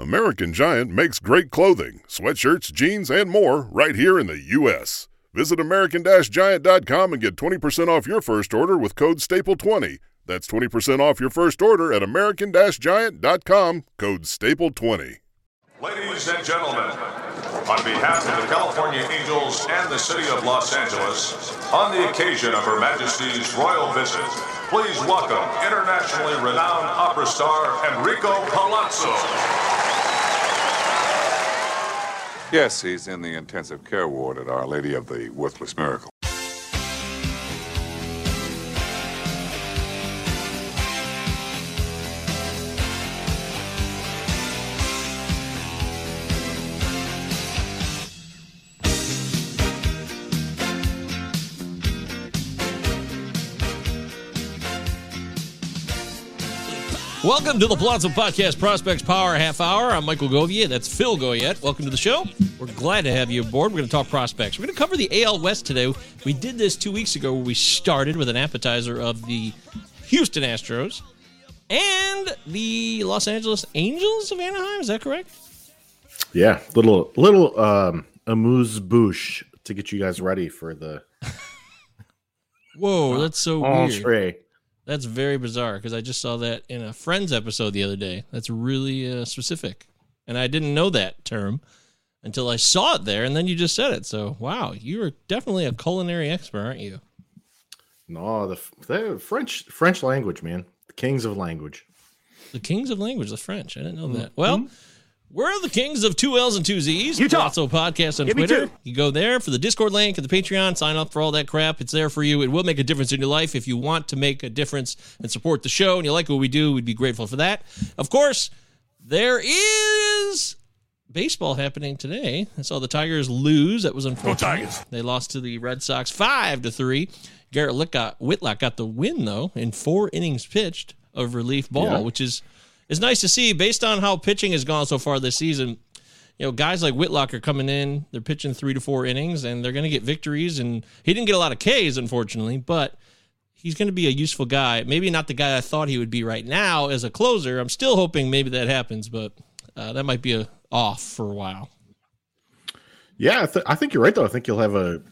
American Giant makes great clothing, sweatshirts, jeans, and more right here in the U.S. Visit American-Giant.com and get 20% off your first order with code STAPLE20. That's 20% off your first order at American-Giant.com, code STAPLE20. Ladies and gentlemen, on behalf of the California Angels and the City of Los Angeles, on the occasion of Her Majesty's royal visit, please welcome internationally renowned opera star Enrico Palazzo. Yes, he's in the intensive care ward at Our Lady of the Worthless Miracle. Welcome to the Palazzo Podcast Prospects Power Half Hour. I'm Michael Govier. That's Phil Goyette. Welcome to the show. We're glad to have you aboard. We're going to talk prospects. We're going to cover the AL West today. We did this two weeks ago where we started with an appetizer of the Houston Astros and the Los Angeles Angels of Anaheim. Is that correct? Yeah, little little um amuse bouche to get you guys ready for the Whoa, that's so weird. That's very bizarre because I just saw that in a Friends episode the other day. That's really uh, specific. And I didn't know that term until I saw it there, and then you just said it. So, wow, you're definitely a culinary expert, aren't you? No, the, the French French language, man. The kings of language. The kings of language, the French. I didn't know that. Well, we're the kings of two L's and two Z's. Utah. Palazzo Podcast on Give Twitter. You go there for the Discord link and the Patreon. Sign up for all that crap. It's there for you. It will make a difference in your life. If you want to make a difference and support the show and you like what we do, we'd be grateful for that. Of course, there is baseball happening today. I saw the Tigers lose. That was unfortunate. Tigers. They lost to the Red Sox five to three. Garrett Whitlock got the win though in four innings pitched of relief ball, Yeah. which is is nice to see based on how pitching has gone so far this season. You know, guys like Whitlock are coming in, they're pitching three to four innings, and they're going to get victories. And he didn't get a lot of Ks, unfortunately, but he's going to be a useful guy. Maybe not the guy I thought he would be right now as a closer. I'm still hoping maybe that happens, but uh, that might be a off for a while. Yeah, I, th- I think you're right though. I think you'll have a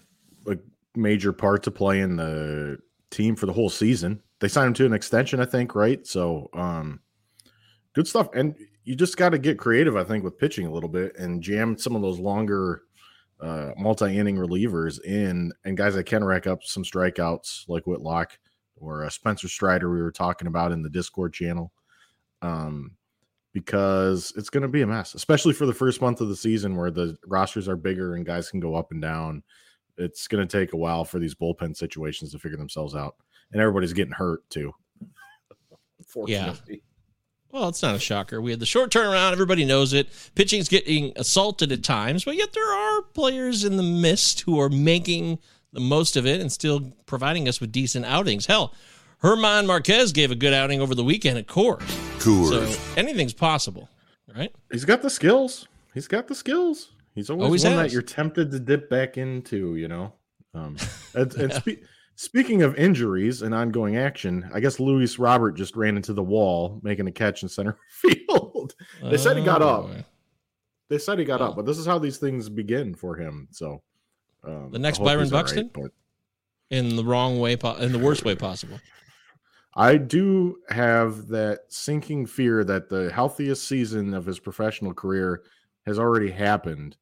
a major part to play in the team for the whole season. They signed him to an extension, I think, right? So, um, good stuff. And you just got to get creative, I think, with pitching a little bit and jam some of those longer, uh, multi-inning relievers in, and guys that can rack up some strikeouts like Whitlock or uh, Spencer Strider we were talking about in the Discord channel. Um, because it's going to be a mess, especially for the first month of the season where the rosters are bigger and guys can go up and down. It's going to take a while for these bullpen situations to figure themselves out, and everybody's getting hurt too. Unfortunately. Well, it's not a shocker. We had the short turnaround. Everybody knows it. Pitching's getting assaulted at times, but yet there are players in the mist who are making the most of it and still providing us with decent outings. Hell, German Marquez gave a good outing over the weekend at Coors. Coors. So anything's possible, right? he's got the skills. He's got the skills. He's always, Always one has. that you're tempted to dip back into. You know. Um, and, and spe- speaking of injuries and ongoing action, I guess Luis Robert just ran into the wall making a catch in center field. they said he got Oh, up. They said he got Oh. up, but this is how these things begin for him. So um, The next Byron Buxton? but In the wrong way, po- in the worst way possible. I do have that sinking fear that the healthiest season of his professional career has already happened.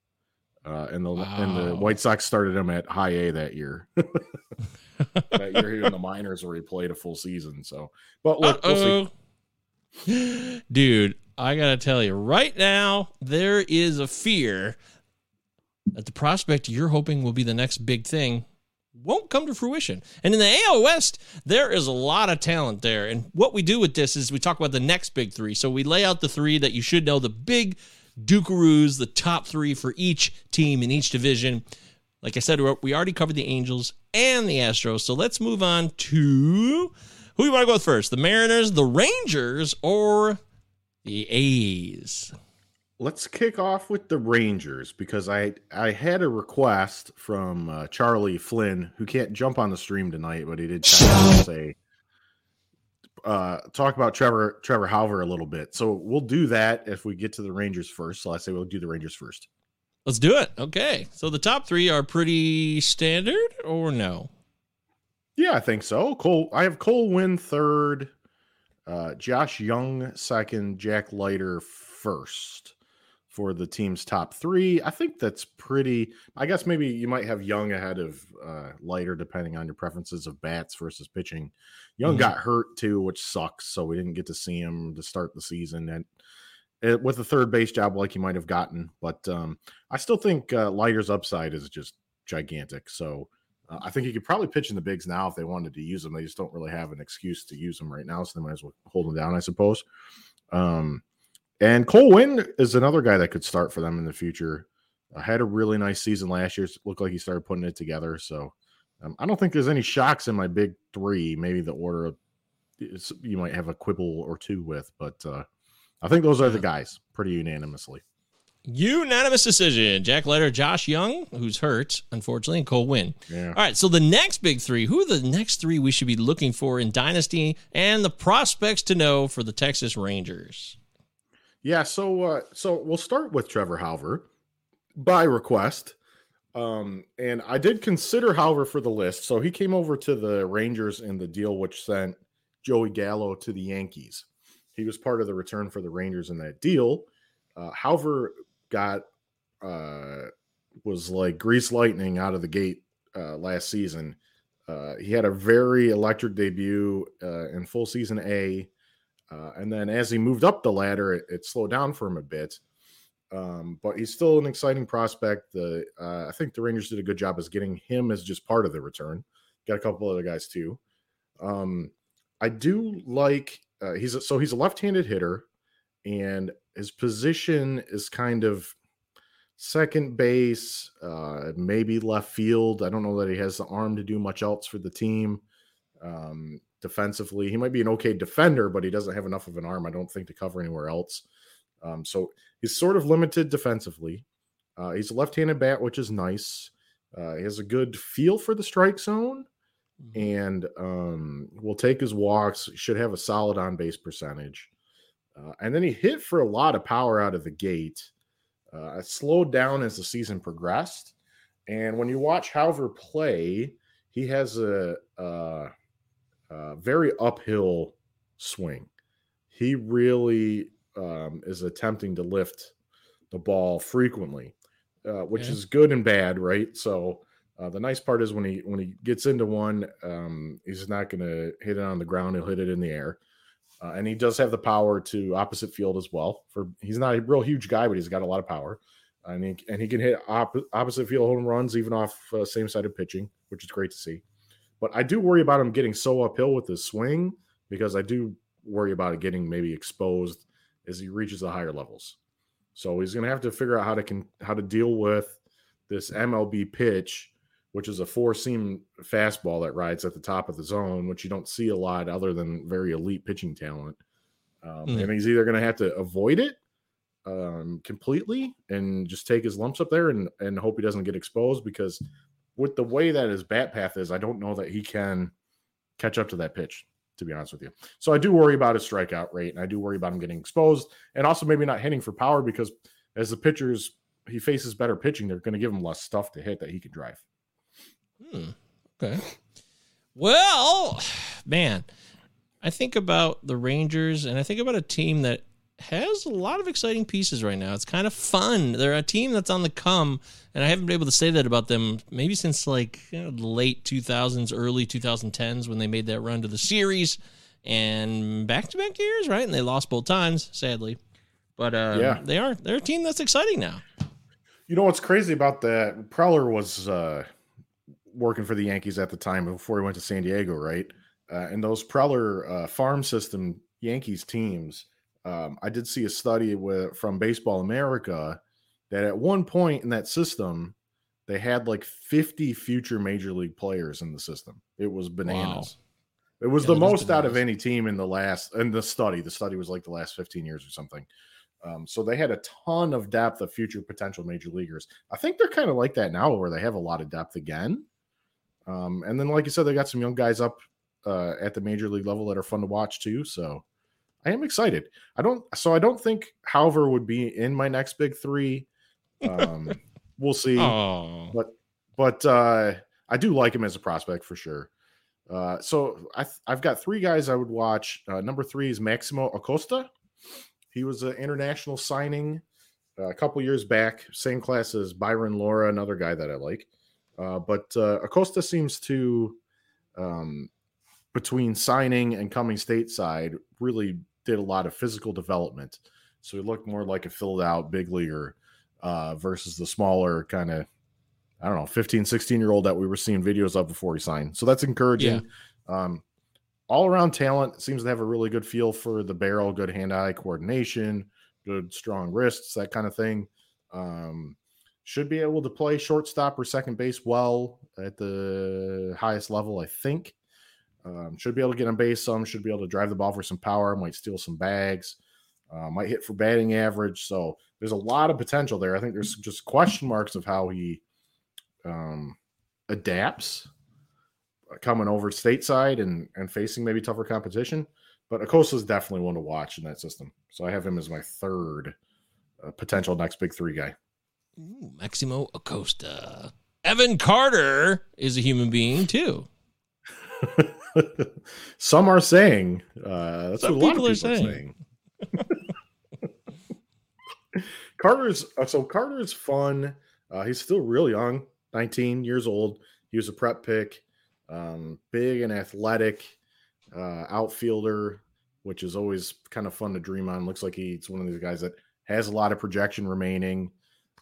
Uh, and the and the White Sox started him at high A that year. that year he was in the minors where he played a full season. So, but look, we'll see. Dude, I got to tell you, right now, there is a fear that the prospect you're hoping will be the next big thing won't come to fruition. And in the AL West, there is a lot of talent there. And what we do with this is we talk about the next big three. So we lay out the three that you should know, the big Dukaroos, the top three for each team in each division. Like I said, we already covered the Angels and the Astros. So let's move on to who you want to go with first? The Mariners, the Rangers, or the A's? Let's kick off with the Rangers because I I had a request from uh, Charlie Flynn who can't jump on the stream tonight, but he did say uh, talk about Trevor Trevor Hauver a little bit. So we'll do that if we get to the Rangers first. So I say we'll do the Rangers first. Let's do it. Okay. So the top three are pretty standard, or no? Yeah, I think so. Cole, I have Cole Winn third, uh, Josh Young second, Jack Leiter first for the team's top three. I think that's pretty. I guess maybe you might have Young ahead of uh, Leiter, depending on your preferences of bats versus pitching. Young mm-hmm. got hurt too, which sucks. So we didn't get to see him to start the season and it, with a third base job like he might have gotten. But um, I still think uh, Leiter's upside is just gigantic. So uh, I think he could probably pitch in the bigs now if they wanted to use him. They just don't really have an excuse to use him right now, so they might as well hold him down, I suppose. Um, and Cole Winn is another guy that could start for them in the future. Uh, had a really nice season last year. Looked like he started putting it together. So um, I don't think there's any shocks in my big three. Maybe the order you might have a quibble or two with, but uh, I think those are the guys pretty unanimously. Unanimous decision. Jack Leiter, Josh Young, who's hurt, unfortunately, and Cole Winn. Yeah. All right. So the next big three, who are the next three we should be looking for in Dynasty and the prospects to know for the Texas Rangers? Yeah. So uh, so we'll start with Trevor Hauver by request. Um, and I did consider Hauver for the list. So he came over to the Rangers in the deal which sent Joey Gallo to the Yankees. He was part of the return for the Rangers in that deal. Uh, Hauver got uh, was like grease lightning out of the gate uh, last season. Uh, he had a very electric debut uh, in full season A, uh, and then as he moved up the ladder, it, it slowed down for him a bit. Um, but he's still an exciting prospect. The uh, I think the Rangers did a good job as getting him as just part of the return. Got a couple other guys too. Um, I do like uh, he's a, so he's a left-handed hitter, and his position is kind of second base, uh, maybe left field. I don't know that he has the arm to do much else for the team. Um, defensively, he might be an okay defender, but he doesn't have enough of an arm, I don't think, to cover anywhere else. Um, so he's sort of limited defensively. Uh, he's a left-handed bat, which is nice. Uh, he has a good feel for the strike zone, mm-hmm. and um, will take his walks. Should have a solid on-base percentage. Uh, and then he hit for a lot of power out of the gate. Uh, slowed down as the season progressed. And when you watch Hauver play, he has a, a very uphill swing. He really um, is attempting to lift the ball frequently, uh, which yeah. is good and bad, right? So uh, the nice part is when he when he gets into one, um, he's not going to hit it on the ground; he'll hit it in the air. Uh, and he does have the power to opposite field as well. For he's not a real huge guy, but he's got a lot of power, and he and he can hit op- opposite field home runs even off uh, same side of pitching, which is great to see. But I do worry about him getting so uphill with his swing because I do worry about it getting maybe exposed as he reaches the higher levels. So he's going to have to figure out how to can how to deal with this MLB pitch which is a four seam fastball that rides at the top of the zone, which you don't see a lot other than very elite pitching talent. Um, mm. And he's either going to have to avoid it um, completely and just take his lumps up there and, and hope he doesn't get exposed because with the way that his bat path is, I don't know that he can catch up to that pitch, to be honest with you. So I do worry about his strikeout rate and I do worry about him getting exposed and also maybe not hitting for power because as the pitchers he faces better pitching, they're going to give him less stuff to hit that he can drive. Hmm. Okay. Well, man, I think about the Rangers and I think about a team that has a lot of exciting pieces right now. It's kind of fun. They're a team that's on the come, and I haven't been able to say that about them maybe since like you know, late 2000s, early 2010s when they made that run to the series and back to back years, right? And they lost both times, sadly. But um, yeah, they are they're a team that's exciting now. You know what's crazy about that? Preller was uh, working for the Yankees at the time before he went to San Diego, right? Uh, and those Preller uh, farm system Yankees teams, um, I did see a study with, from Baseball America that at one point in that system, they had like 50 future major league players in the system. It was bananas. It was Yeah, the most out of any team in the last in the study. The study was like the last 15 years or something. Um, so they had a ton of depth of future potential major leaguers. I think they're kind of like that now, where they have a lot of depth again. Um, and then, like you said, they got some young guys up uh, at the major league level that are fun to watch too. So I am excited. I don't. So I don't think Hauver would be in my next big three. Um, we'll see Oh, but but uh, I do like him as a prospect for sure. Uh, so I I've got three guys I would watch. Uh, number three is Maximo Acosta. He was an international signing uh, a couple years back, same class as Bayron Lora, another guy that I like. Uh, but uh, Acosta seems to, um, between signing and coming stateside, really did a lot of physical development. So he looked more like a filled out big leaguer uh, versus the smaller kind of I don't know, 15, 16 year old that we were seeing videos of before he signed. So that's encouraging. Um, all around talent seems to have a really good feel for the barrel, good hand eye coordination, good strong wrists, that kind of thing. Um, should be able to play shortstop or second base well at the highest level, I think. Um, should be able to get on base some, should be able to drive the ball for some power, might steal some bags, uh, might hit for batting average. So there's a lot of potential there. I think there's just question marks of how he um, adapts uh, coming over stateside and and facing maybe tougher competition. But Acosta is definitely one to watch in that system. So I have him as my third uh, potential next big three guy. Ooh, Maximo Acosta. Evan Carter is a human being too. Some are saying uh, that's Some what a lot people of are people are saying. saying. Carter's uh, so Carter's fun. Uh, he's still real young, 19 years old. He was a prep pick, um, big and athletic uh, outfielder, which is always kind of fun to dream on. Looks like he's one of these guys that has a lot of projection remaining,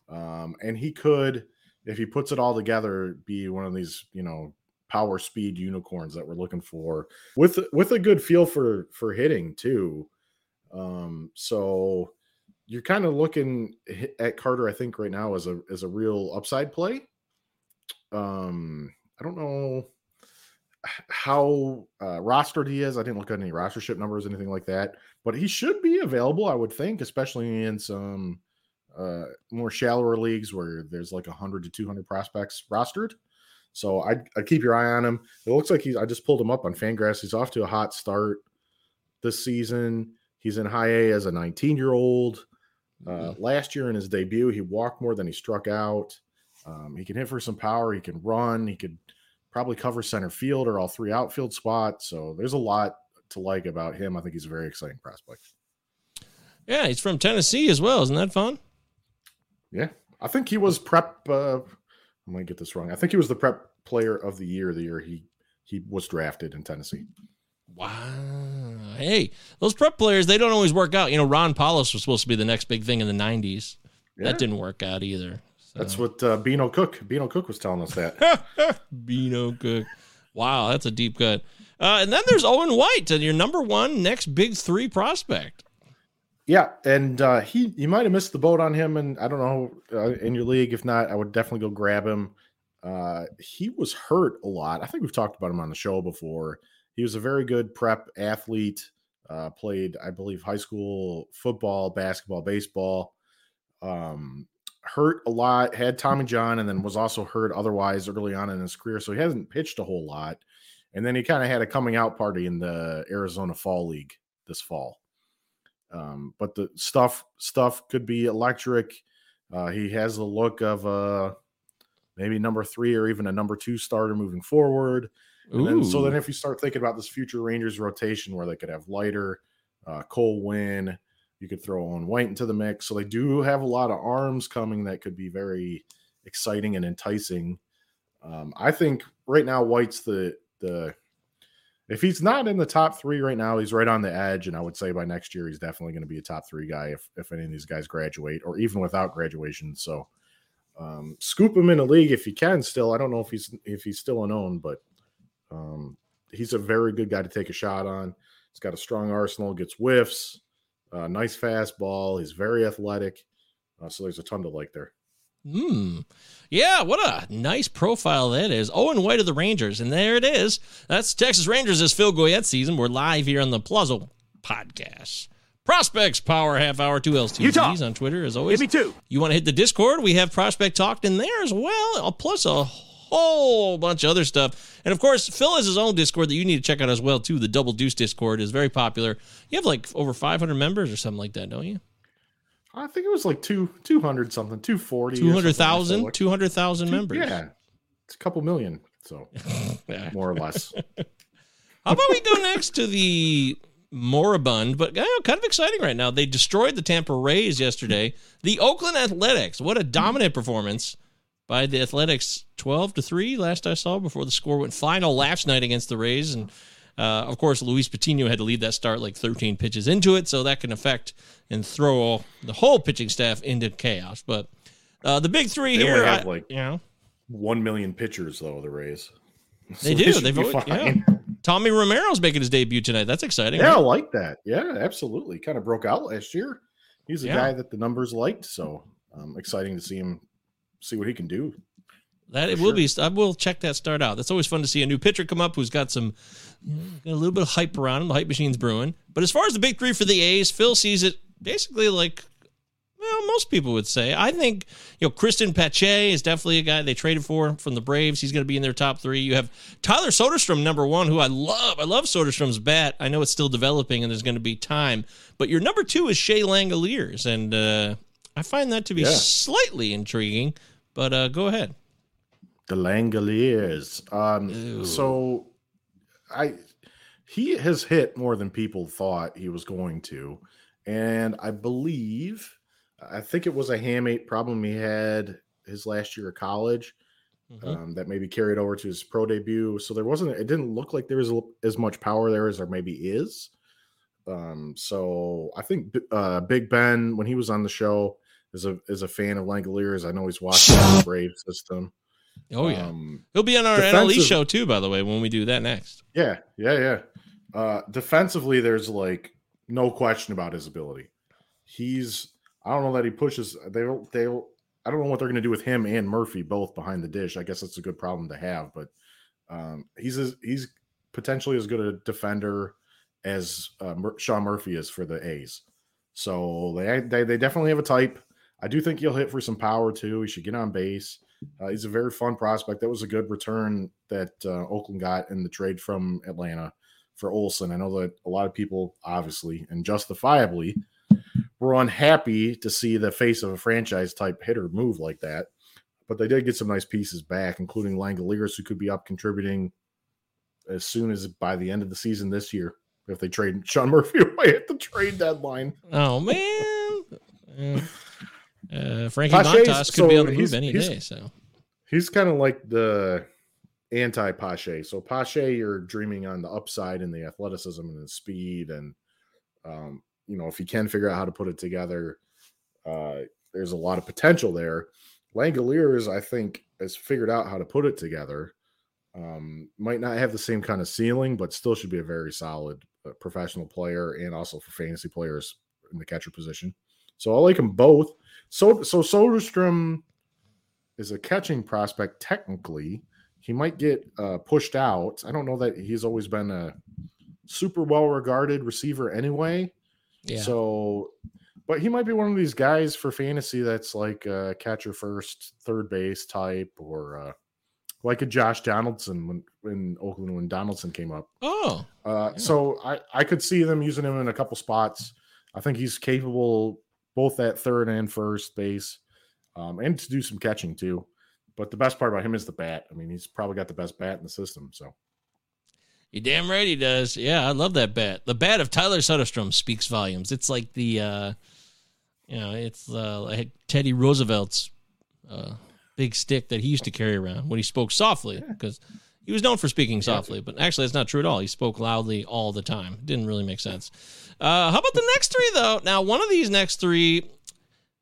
um, and he could, if he puts it all together, be one of these you know power speed unicorns that we're looking for with with a good feel for for hitting too. Um, so you're kind of looking at Carter, I think, right now as a as a real upside play. Um, I don't know how uh, rostered he is. I didn't look at any rostership numbers, anything like that, but he should be available, I would think, especially in some uh, more shallower leagues where there's like 100 to 200 prospects rostered. So I'd, I'd keep your eye on him. It looks like he's, I just pulled him up on Fangraphs. He's off to a hot start this season. He's in high A as a 19 year old. Uh, last year in his debut, he walked more than he struck out. Um, he can hit for some power. He can run. He could probably cover center field or all three outfield spots. So there's a lot to like about him. I think he's a very exciting prospect. Yeah, he's from Tennessee as well. Isn't that fun? Yeah, I think he was prep. Uh, I might get this wrong. I think he was the prep player of the year the year he he was drafted in Tennessee. Wow. Hey, those prep players, they don't always work out. You know, Ron Powlus was supposed to be the next big thing in the 90s. Yeah. That didn't work out either. So. That's what uh, Beano Cook. Beano Cook was telling us that. Beano Cook. Wow, that's a deep cut. Uh, and then there's Owen White, and your number one next big three prospect. Yeah, and uh, he you might have missed the boat on him, and I don't know uh, in your league. If not, I would definitely go grab him. Uh, he was hurt a lot. I think we've talked about him on the show before. He was a very good prep athlete. Uh, played, I believe, high school football, basketball, baseball. Um, hurt a lot. Had Tommy John, and then was also hurt otherwise early on in his career. So he hasn't pitched a whole lot. And then he kind of had a coming out party in the Arizona Fall League this fall. Um, but the stuff stuff could be electric. Uh, he has the look of a maybe number three or even a number two starter moving forward. And then, so then if you start thinking about this future Rangers rotation where they could have Leiter, uh, Cole Winn, you could throw on White into the mix. So they do have a lot of arms coming that could be very exciting and enticing. Um, I think right now White's the the if he's not in the top three right now, he's right on the edge. And I would say by next year he's definitely going to be a top three guy if if any of these guys graduate or even without graduation. So Um, scoop him in a league if you can. Still, I don't know if he's if he's still unowned, but um, he's a very good guy to take a shot on. He's got a strong arsenal, gets whiffs, uh, nice fastball. He's very athletic, uh, so there's a ton to like there. Hmm. Yeah, what a nice profile that is. Owen White of the Rangers. And there it is. That's Texas Rangers this Phil Goyette season. We're live here on the Palazzo podcast. Prospects Power Half Hour, two L's, two Z's on Twitter, as always. Give me two. You want to hit the Discord? We have Prospect Talked in there as well, uh, plus a whole bunch of other stuff. And of course, Phil has his own Discord that you need to check out as well, too. The Double Deuce Discord is very popular. You have like over 500 members or something like that, don't you? I think it was like two two hundred something, two forty, or something. 200,000? Like, 200,000 members. Yeah, it's a couple million, so Yeah. more or less. How about we go next to the moribund, but kind of exciting right now? They destroyed the Tampa Rays yesterday. The Oakland Athletics. What a dominant performance by the Athletics, twelve to three. Last I saw before the score went final last night against the Rays, and uh, of course Luis Patino had to leave that start like thirteen pitches into it, so that can affect and throw all, the whole pitching staff into chaos. But uh, the big three They here, have, I- like, you know. One million pitchers though, the Rays. They do. should They've always, yeah. Tommy Romero's making his debut tonight. That's exciting. Yeah, I like that. Yeah, absolutely. Kind of broke out last year. He's a Yeah. guy that the numbers liked, so um, exciting to see him see what he can do. That it For will be. I will check that start out. That's always fun to see a new pitcher come up who's got some, you know, got a little bit of hype around him. The hype machine's brewing. But as far as the big three for the A's, Phil sees it basically like, well, most people would say. I think you know Cristian Pache is definitely a guy they traded for from the Braves. He's going to be in their top three. You have Tyler Soderstrom, number one, who I love. I love Soderstrom's bat. I know it's still developing and there's going to be time. But your number two is Shea Langeliers, and uh, I find that to be Yeah. slightly intriguing. But uh, go ahead. The Langoliers. Um, so I he has hit more than people thought he was going to, and I believe I think it was a hamate problem he had his last year of college. Mhm. Um, that maybe carried over to his pro debut. So there wasn't. It didn't look like there was as much power there as there maybe is. Um, so I think uh, Big Ben, when he was on the show, is a is a fan of Langeliers. I know he's watching the Brave system. Oh yeah, Um, he'll be on our NLE show too. By the way, when we do that next. yeah, yeah, yeah. Uh, defensively, there's like no question about his ability. He's I don't know that he pushes. They don't. They. I don't know what they're going to do with him and Murphy both behind the dish. I guess that's a good problem to have, but um, he's as, he's potentially as good a defender as uh, Mur- Sean Murphy is for the A's. So they, they they definitely have a type. I do think he'll hit for some power too. He should get on base. Uh, he's a very fun prospect. That was a good return that uh, Oakland got in the trade from Atlanta for Olson. I know that a lot of people, obviously and justifiably, were unhappy to see the face of a franchise type hitter move like that. But they did get some nice pieces back, including Langeliers, who could be up contributing as soon as by the end of the season this year if they trade Sean Murphy away at the trade deadline. Oh man, uh, Frankie Pache's- Montas could be on the move any day. So He's kind of like the anti Pache. So Pache, you're dreaming on the upside and the athleticism and the speed, and um, you know if he can figure out how to put it together, uh, there's a lot of potential there. Langeliers, I think, has figured out how to put it together. Um, might not have the same kind of ceiling, but still should be a very solid uh, professional player, and also for fantasy players in the catcher position. So I like them both. So so Soderstrom is a catching prospect technically. He might get uh, pushed out. I don't know that he's always been a super well regarded receiver anyway. yeah, So, but he might be one of these guys for fantasy that's like a catcher first, third base type, or uh, like a Josh Donaldson when in Oakland when Donaldson came up. oh Uh, Yeah. So I I could see them using him in a couple spots. I think he's capable both at third and first base, um, and to do some catching too. But the best part about him is the bat. I mean, he's probably got the best bat in the system. So you damn right he does. Yeah, I love that bat. The bat of Tyler Soderstrom speaks volumes. It's like the, uh, you know, it's uh, like Teddy Roosevelt's uh, big stick that he used to carry around when he spoke softly because. He was known for speaking softly, but actually, that's not true at all. He spoke loudly all the time. Didn't really make sense. Uh, how about the next three, though? Now, one of these next three,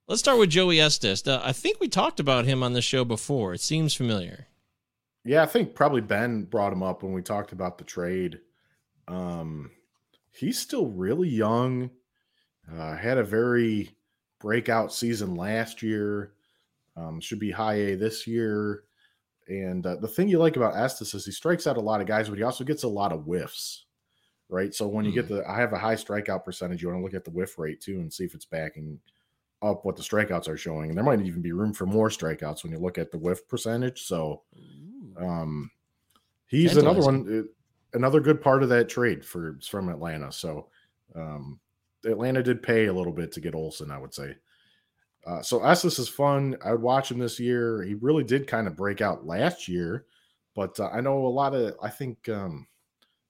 Let's start with Joey Estes. Uh, I think we talked about him on the show before. It seems familiar. Yeah, I think probably Ben brought him up when we talked about the trade. Um, he's still really young. Uh, had a very breakout season last year. Um, should be high A this year. And uh, the thing you like about Estes is he strikes out a lot of guys, but he also gets a lot of whiffs, right? So when you get the, I have a high strikeout percentage. You want to look at the whiff rate too and see if it's backing up what the strikeouts are showing. And there might even be room for more strikeouts when you look at the whiff percentage. So, um, he's another one, another good part of that trade for from Atlanta. So, um, Atlanta did pay a little bit to get Olson, I would say. Uh, so Estes is fun. I would watch him this year. He really did kind of break out last year, but uh, I know a lot of. I think um,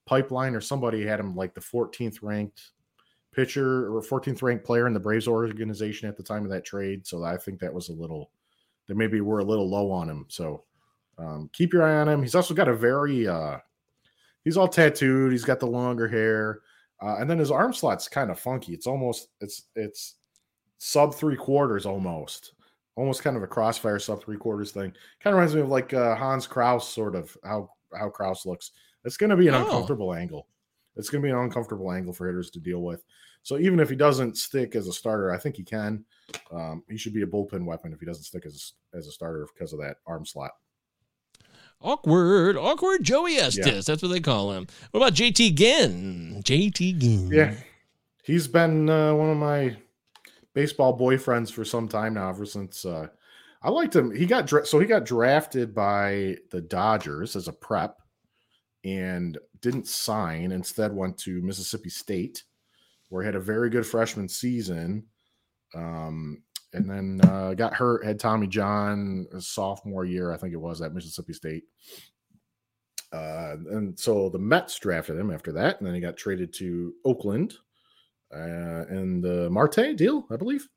Pipeline or somebody had him like the 14th ranked pitcher or 14th ranked player in the Braves organization at the time of that trade. So I think that was a little. That maybe we're a little low on him. So um, keep your eye on him. He's also got a very. Uh, he's all tattooed. He's got the longer hair. Uh, and then his arm slot's kind of funky. It's almost it's it's sub three quarters almost, almost kind of a crossfire sub three quarters thing. Kind of reminds me of like uh, Hans Crouse, sort of how how Crouse looks. It's going to be an Oh. uncomfortable angle. It's going to be an uncomfortable angle for hitters to deal with. So even if he doesn't stick as a starter, I think he can. Um, he should be a bullpen weapon if he doesn't stick as as a starter because of that arm slot. Awkward, awkward Joey Estes. That's what they call him. What about JT Ginn? JT Ginn. Yeah, he's been uh, one of my baseball boyfriends for some time now. Ever since uh, I liked him, he got dra- so he got drafted by the Dodgers as a prep and didn't sign. Instead, went to Mississippi State, where he had a very good freshman season. Um, and then uh, got hurt. Had Tommy John sophomore year, I think it was at Mississippi State. Uh, and so the Mets drafted him after that, and then he got traded to Oakland uh, and the Marte deal, I believe.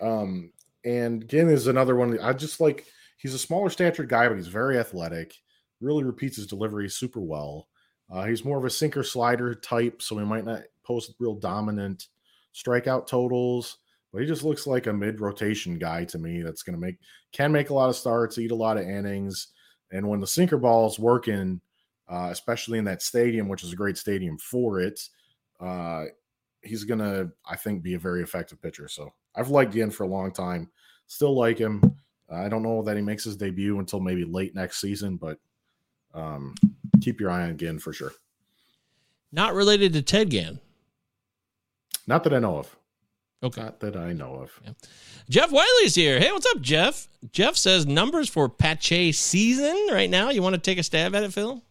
Um, and again, is another one. I just like he's a smaller statured guy, but he's very athletic. Really repeats his delivery super well. Uh, he's more of a sinker slider type, so he might not post real dominant strikeout totals, but he just looks like a mid rotation guy to me. That's going to make can make a lot of starts, eat a lot of innings, and when the sinker ball is working, uh, especially in that stadium, which is a great stadium for it, uh, he's going to, I think, be a very effective pitcher. So I've liked Yen for a long time. Still like him. I don't know that he makes his debut until maybe late next season, but um, keep your eye on Ginn for sure. Not related to Ted Ginn. Not that I know of. Okay. Not that I know of. Jeff Wiley's here. Hey, what's up, Jeff? Jeff says numbers for Pache season right now. You want to take a stab at it, Phil?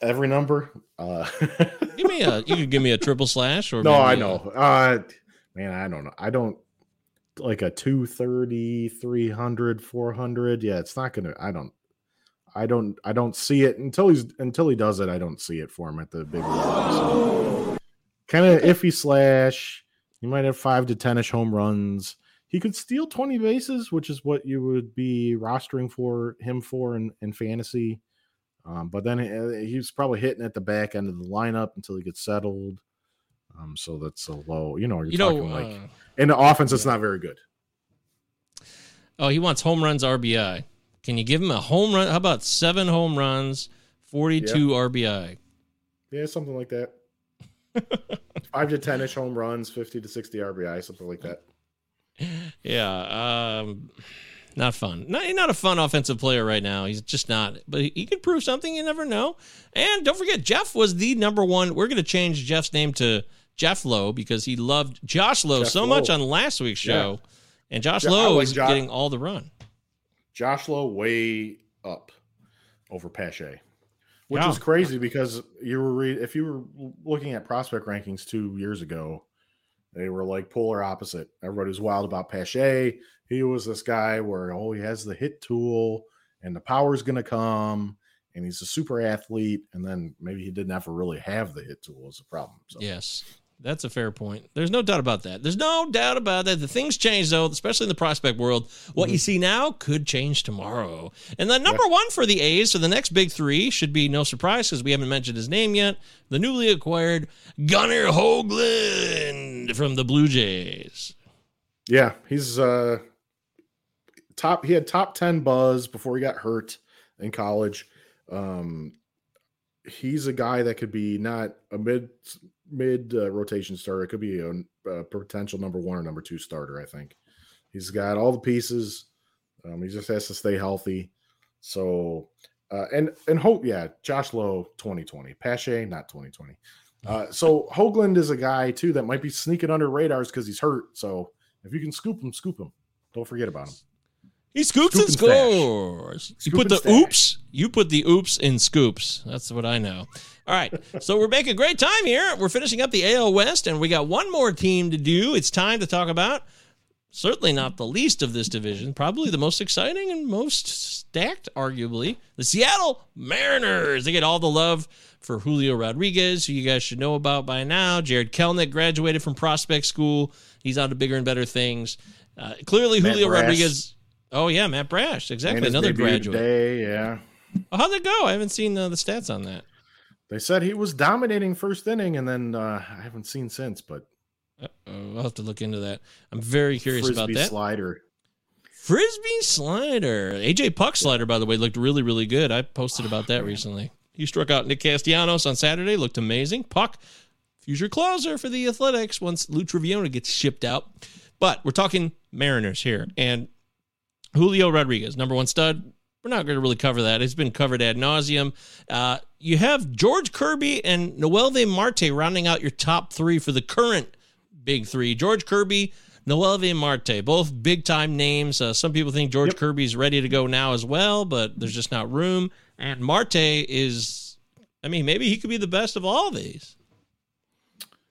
Every number. Uh, Give me a. You could give me a triple slash or no, I I a- know. Uh, man, I don't know. I don't like a 230, 300, 400. Yeah, it's not going to, I don't, I don't, I don't see it until he's, until he does it. I don't see it for him at the big league. So, kind of iffy slash. He might have five to 10 ish home runs. He could steal 20 bases, which is what you would be rostering for him for in, in fantasy. Um, but then uh, he's probably hitting at the back end of the lineup until he gets settled. Um, so that's a low, you know, you're You talking know, like uh, in the offense, it's not very good. oh, he wants home runs RBI. Can you give him a home run? How about seven home runs, forty-two RBI? Yeah, something like that. Five to ten ish home runs, fifty to sixty RBI, something like that. Yeah, um, not fun. Not not a fun offensive player right now. He's just not. But he, he could prove something. You never know. And don't forget, Jeff was the number one. We're going to change Jeff's name to Jeff Lowe because he loved Josh Lowe Jeff so much on last week's show, and Josh Yeah, Lowe like is Jo- getting all the run. Josh Lowe way up over Pache, which Yeah. is crazy because you were re- if you were looking at prospect rankings two years ago, they were like polar opposite. Everybody was wild about Pache. He was this guy where oh he has the hit tool and the power's gonna come and he's a super athlete, and then maybe he didn't ever really have the hit tool as a problem. So Yes, that's a fair point. There's no doubt about that. There's no doubt about that. The things change though, especially in the prospect world. What Mm-hmm. you see now could change tomorrow. And the number one for the A's, so the next big three should be no surprise because we haven't mentioned his name yet. The newly acquired Gunnar Hoagland from the Blue Jays. Yeah, he's uh top he had top 10 buzz before he got hurt in college. Um he's a guy that could be not a mid mid uh, rotation starter, it could be a, a potential number 1 or number 2 starter, I think. He's got all the pieces. Um he just has to stay healthy. So uh and and hope yeah, Josh Lowe 2020, Pache not 2020. Uh, so Hoagland is a guy too that might be sneaking under radars because he's hurt. So if you can scoop him, scoop him. Don't forget about him. He scoops Scoop and and stash. scores. You Scoop put the stash. oops. You put the oops in scoops. That's what I know. All right. so we're making great time here. We're finishing up the AL West, and we got one more team to do. It's time to talk about certainly not the least of this division, probably the most exciting and most stacked, arguably, the Seattle Mariners. They get all the love for Julio Rodriguez, who you guys should know about by now. Jarred Kelenic graduated from prospect school. He's on to bigger and better things. Uh, clearly, Matt Julio Brash. Rodriguez. Oh yeah, Matt Brash, exactly, another graduate. Today, yeah. How'd that go? I haven't seen uh, the stats on that. They said he was dominating first inning, and then uh, I haven't seen since. But Uh-oh, I'll have to look into that. I'm very curious frisbee about that. Frisbee slider. Frisbee slider. AJ Puk slider, by the way, looked really, really good. I posted about that recently. He struck out Nick Castellanos on Saturday, looked amazing. Puk, future closer for the Athletics once Lou Trivino gets shipped out. But we're talking Mariners here. And Julio Rodriguez, number one stud. We're not going to really cover that. It's been covered ad nauseum. Uh, you have George Kirby and Noelvi Marte rounding out your top three for the current big three. George Kirby, Noelvi Marte, both big time names. Uh, some people think George Yep. Kirby's ready to go now as well, but there's just not room. And Marte is, I mean, maybe he could be the best of all these.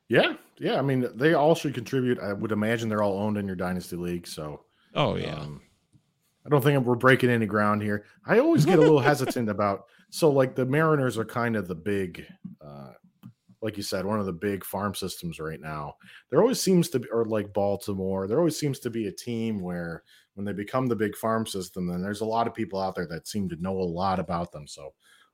Yeah, yeah. I mean, they all should contribute. I would imagine they're all owned in your dynasty league. So Oh, yeah. um, I don't think we're breaking any ground here. I always get a little hesitant about. So, like the Mariners are kind of the big, uh, like you said, one of the big farm systems right now. There always seems to be, or like Baltimore, there always seems to be a team where when they become the big farm system, then there's a lot of people out there that seem to know a lot about them. So.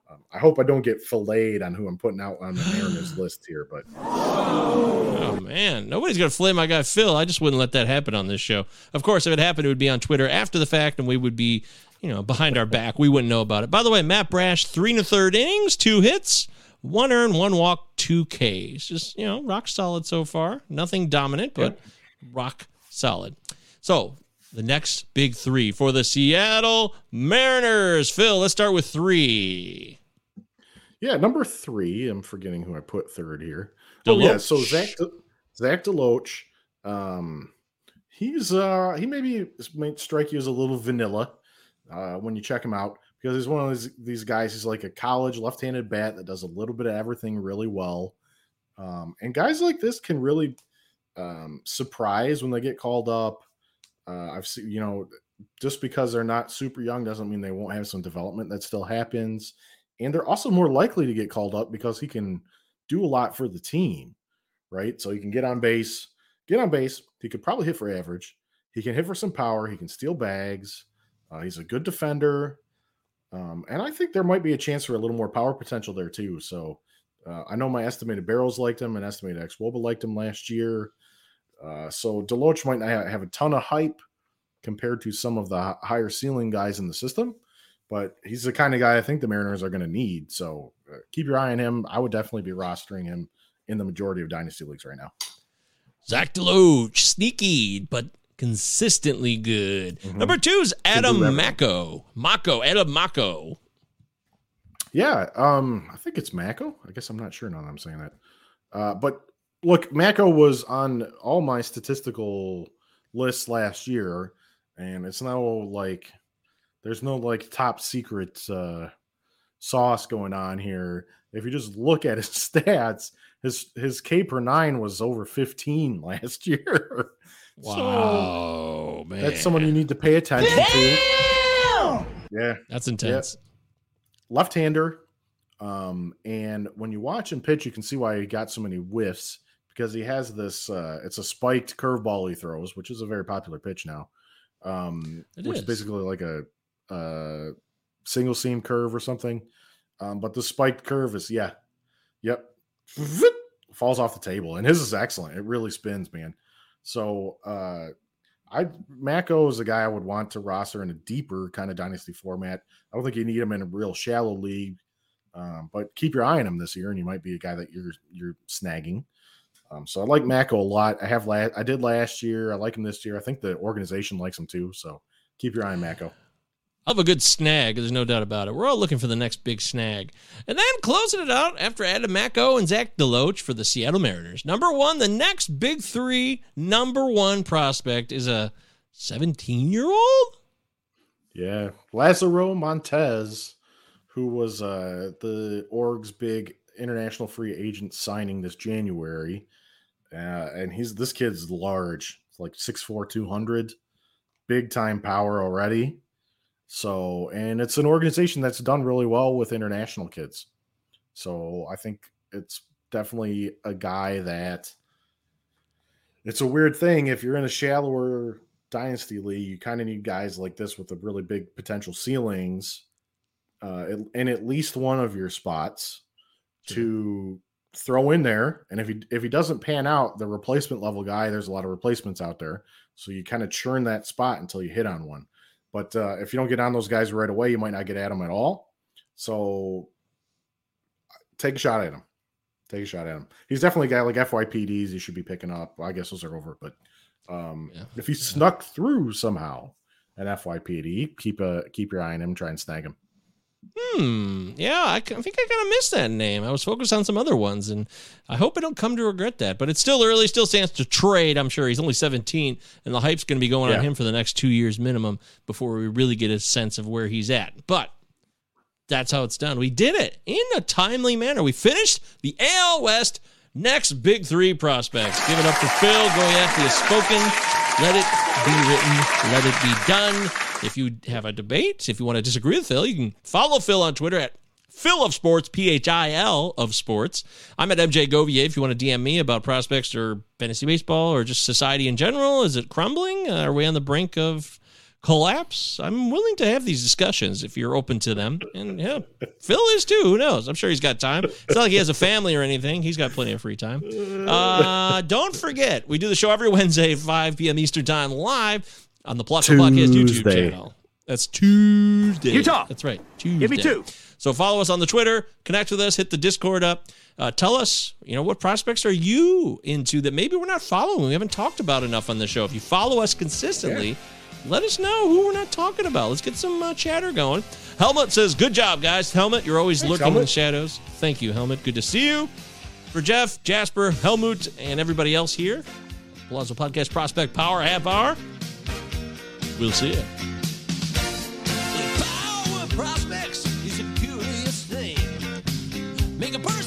Um, I hope I don't get filleted on who I'm putting out on the Mariners list here, but Oh man, nobody's gonna flay my guy Phil. I just wouldn't let that happen on this show. Of course, if it happened, it would be on Twitter after the fact, and we would be, you know, behind our back. We wouldn't know about it. By the way, Matt Brash, three and a third innings, two hits, one earned, one walk, two Ks. Just you know, rock solid so far. Nothing dominant, but rock solid. So the next big three for the Seattle Mariners. Phil, let's start with three. Yeah, number three. I'm forgetting who I put third here. Oh yeah, so Zach Zach Deloach. Um, he's uh he maybe might strike you as a little vanilla uh, when you check him out because he's one of these, these guys. He's like a college left-handed bat that does a little bit of everything really well. Um, and guys like this can really um, surprise when they get called up. Uh, I've seen, you know, just because they're not super young doesn't mean they won't have some development that still happens. And they're also more likely to get called up because he can do a lot for the team, right? So he can get on base, get on base. He could probably hit for average. He can hit for some power. He can steal bags. Uh, he's a good defender. Um, and I think there might be a chance for a little more power potential there too. So uh, I know my estimated barrels liked him and estimated xwOBA liked him last year. Uh, so Deloach might not have a ton of hype compared to some of the higher ceiling guys in the system, but he's the kind of guy I think the Mariners are going to need. So uh, keep your eye on him. I would definitely be rostering him in the majority of dynasty leagues right now. Zach Deloach, sneaky but consistently good. Number two is Adam Macko. Macko, Adam Macko. Yeah, um, I think it's Macko. I guess I'm not sure now that I'm saying that. Uh, but look, Macko was on all my statistical lists last year, and it's now like there's no like top secret uh sauce going on here. If you just look at his stats, his his K per nine was over 15 last year. So, Wow, man. that's someone you need to pay attention to. Yeah That's intense. left-hander um and when you watch him pitch you can see why he got so many whiffs because he has this uh it's a spiked curveball he throws which is a very popular pitch now um It which is. is basically like a uh single seam curve or something um but the spiked curve is yeah yep falls off the table and his is excellent it really spins man so uh I Macko is a guy I would want to roster in a deeper kind of dynasty format. I don't think you need him in a real shallow league, um, but keep your eye on him this year, and you might be a guy that you're you're snagging. Um, so I like Macko a lot. I have la- I did last year. I like him this year. I think the organization likes him too. So keep your eye on Macko. I'll a good snag. There's no doubt about it. We're all looking for the next big snag. And then closing it out after Adam Macko and Zach Deloach for the Seattle Mariners. Number one, the next big three, number one prospect is a 17 year old. Yeah, Lazaro Montes, who was uh, the org's big international free agent signing this January, uh, and he's this kid's large, it's like 6'4", 200, big time power already. So, and it's an organization that's done really well with international kids. So, I think it's definitely a guy that it's a weird thing if you're in a shallower dynasty league, you kind of need guys like this with the really big potential ceilings uh, in at least one of your spots to throw in there. And if he if he doesn't pan out, the replacement level guy, there's a lot of replacements out there, so you kind of churn that spot until you hit on one. But uh, if you don't get on those guys right away, you might not get at them at all. So take a shot at him. Take a shot at him. He's definitely a guy like FYPDs. He should be picking up. I guess those are over, but um, Yeah. if he snuck through somehow an FYPD, keep a keep your eye on him. Try and snag him. Hmm. Yeah, I think I kind of missed that name. I was focused on some other ones, and I hope I don't come to regret that. But it's still early, still stands to trade. I'm sure he's only 17, and the hype's going to be going on him for the next two years minimum before we really get a sense of where he's at. But that's how it's done. We did it in a timely manner. We finished the AL West. Next big three prospects. Give it up to Phil. Going after has spoken. Let it be written. Let it be done. If you have a debate, if you want to disagree with Phil, you can follow Phil on Twitter at Phil of Sports, P H I L of Sports. I'm at MJ Govier. If you want to DM me about prospects or fantasy baseball or just society in general, is it crumbling? Uh, are we on the brink of collapse? I'm willing to have these discussions if you're open to them. And yeah, Phil is too. Who knows? I'm sure he's got time. It's not like he has a family or anything. He's got plenty of free time. Uh, don't forget, we do the show every Wednesday, 5 p.m. Eastern Time, live on the Plus Podcast YouTube channel. That's Tuesday. Utah. That's right. Tuesday. Give me two. So follow us on the Twitter, connect with us, hit the Discord up. Uh, tell us, you know, what prospects are you into that maybe we're not following? We haven't talked about enough on the show. If you follow us consistently, let us know who we're not talking about. Let's get some uh, chatter going. Helmut says, "Good job, guys." Helmut, you're always Thanks, lurking in the shadows. Thank you, Helmut. Good to see you. For Jeff, Jasper, Helmut, and everybody else here, Palazzo Podcast Prospect Power Half Hour. We'll see you. Power prospects is a curious thing. Make a person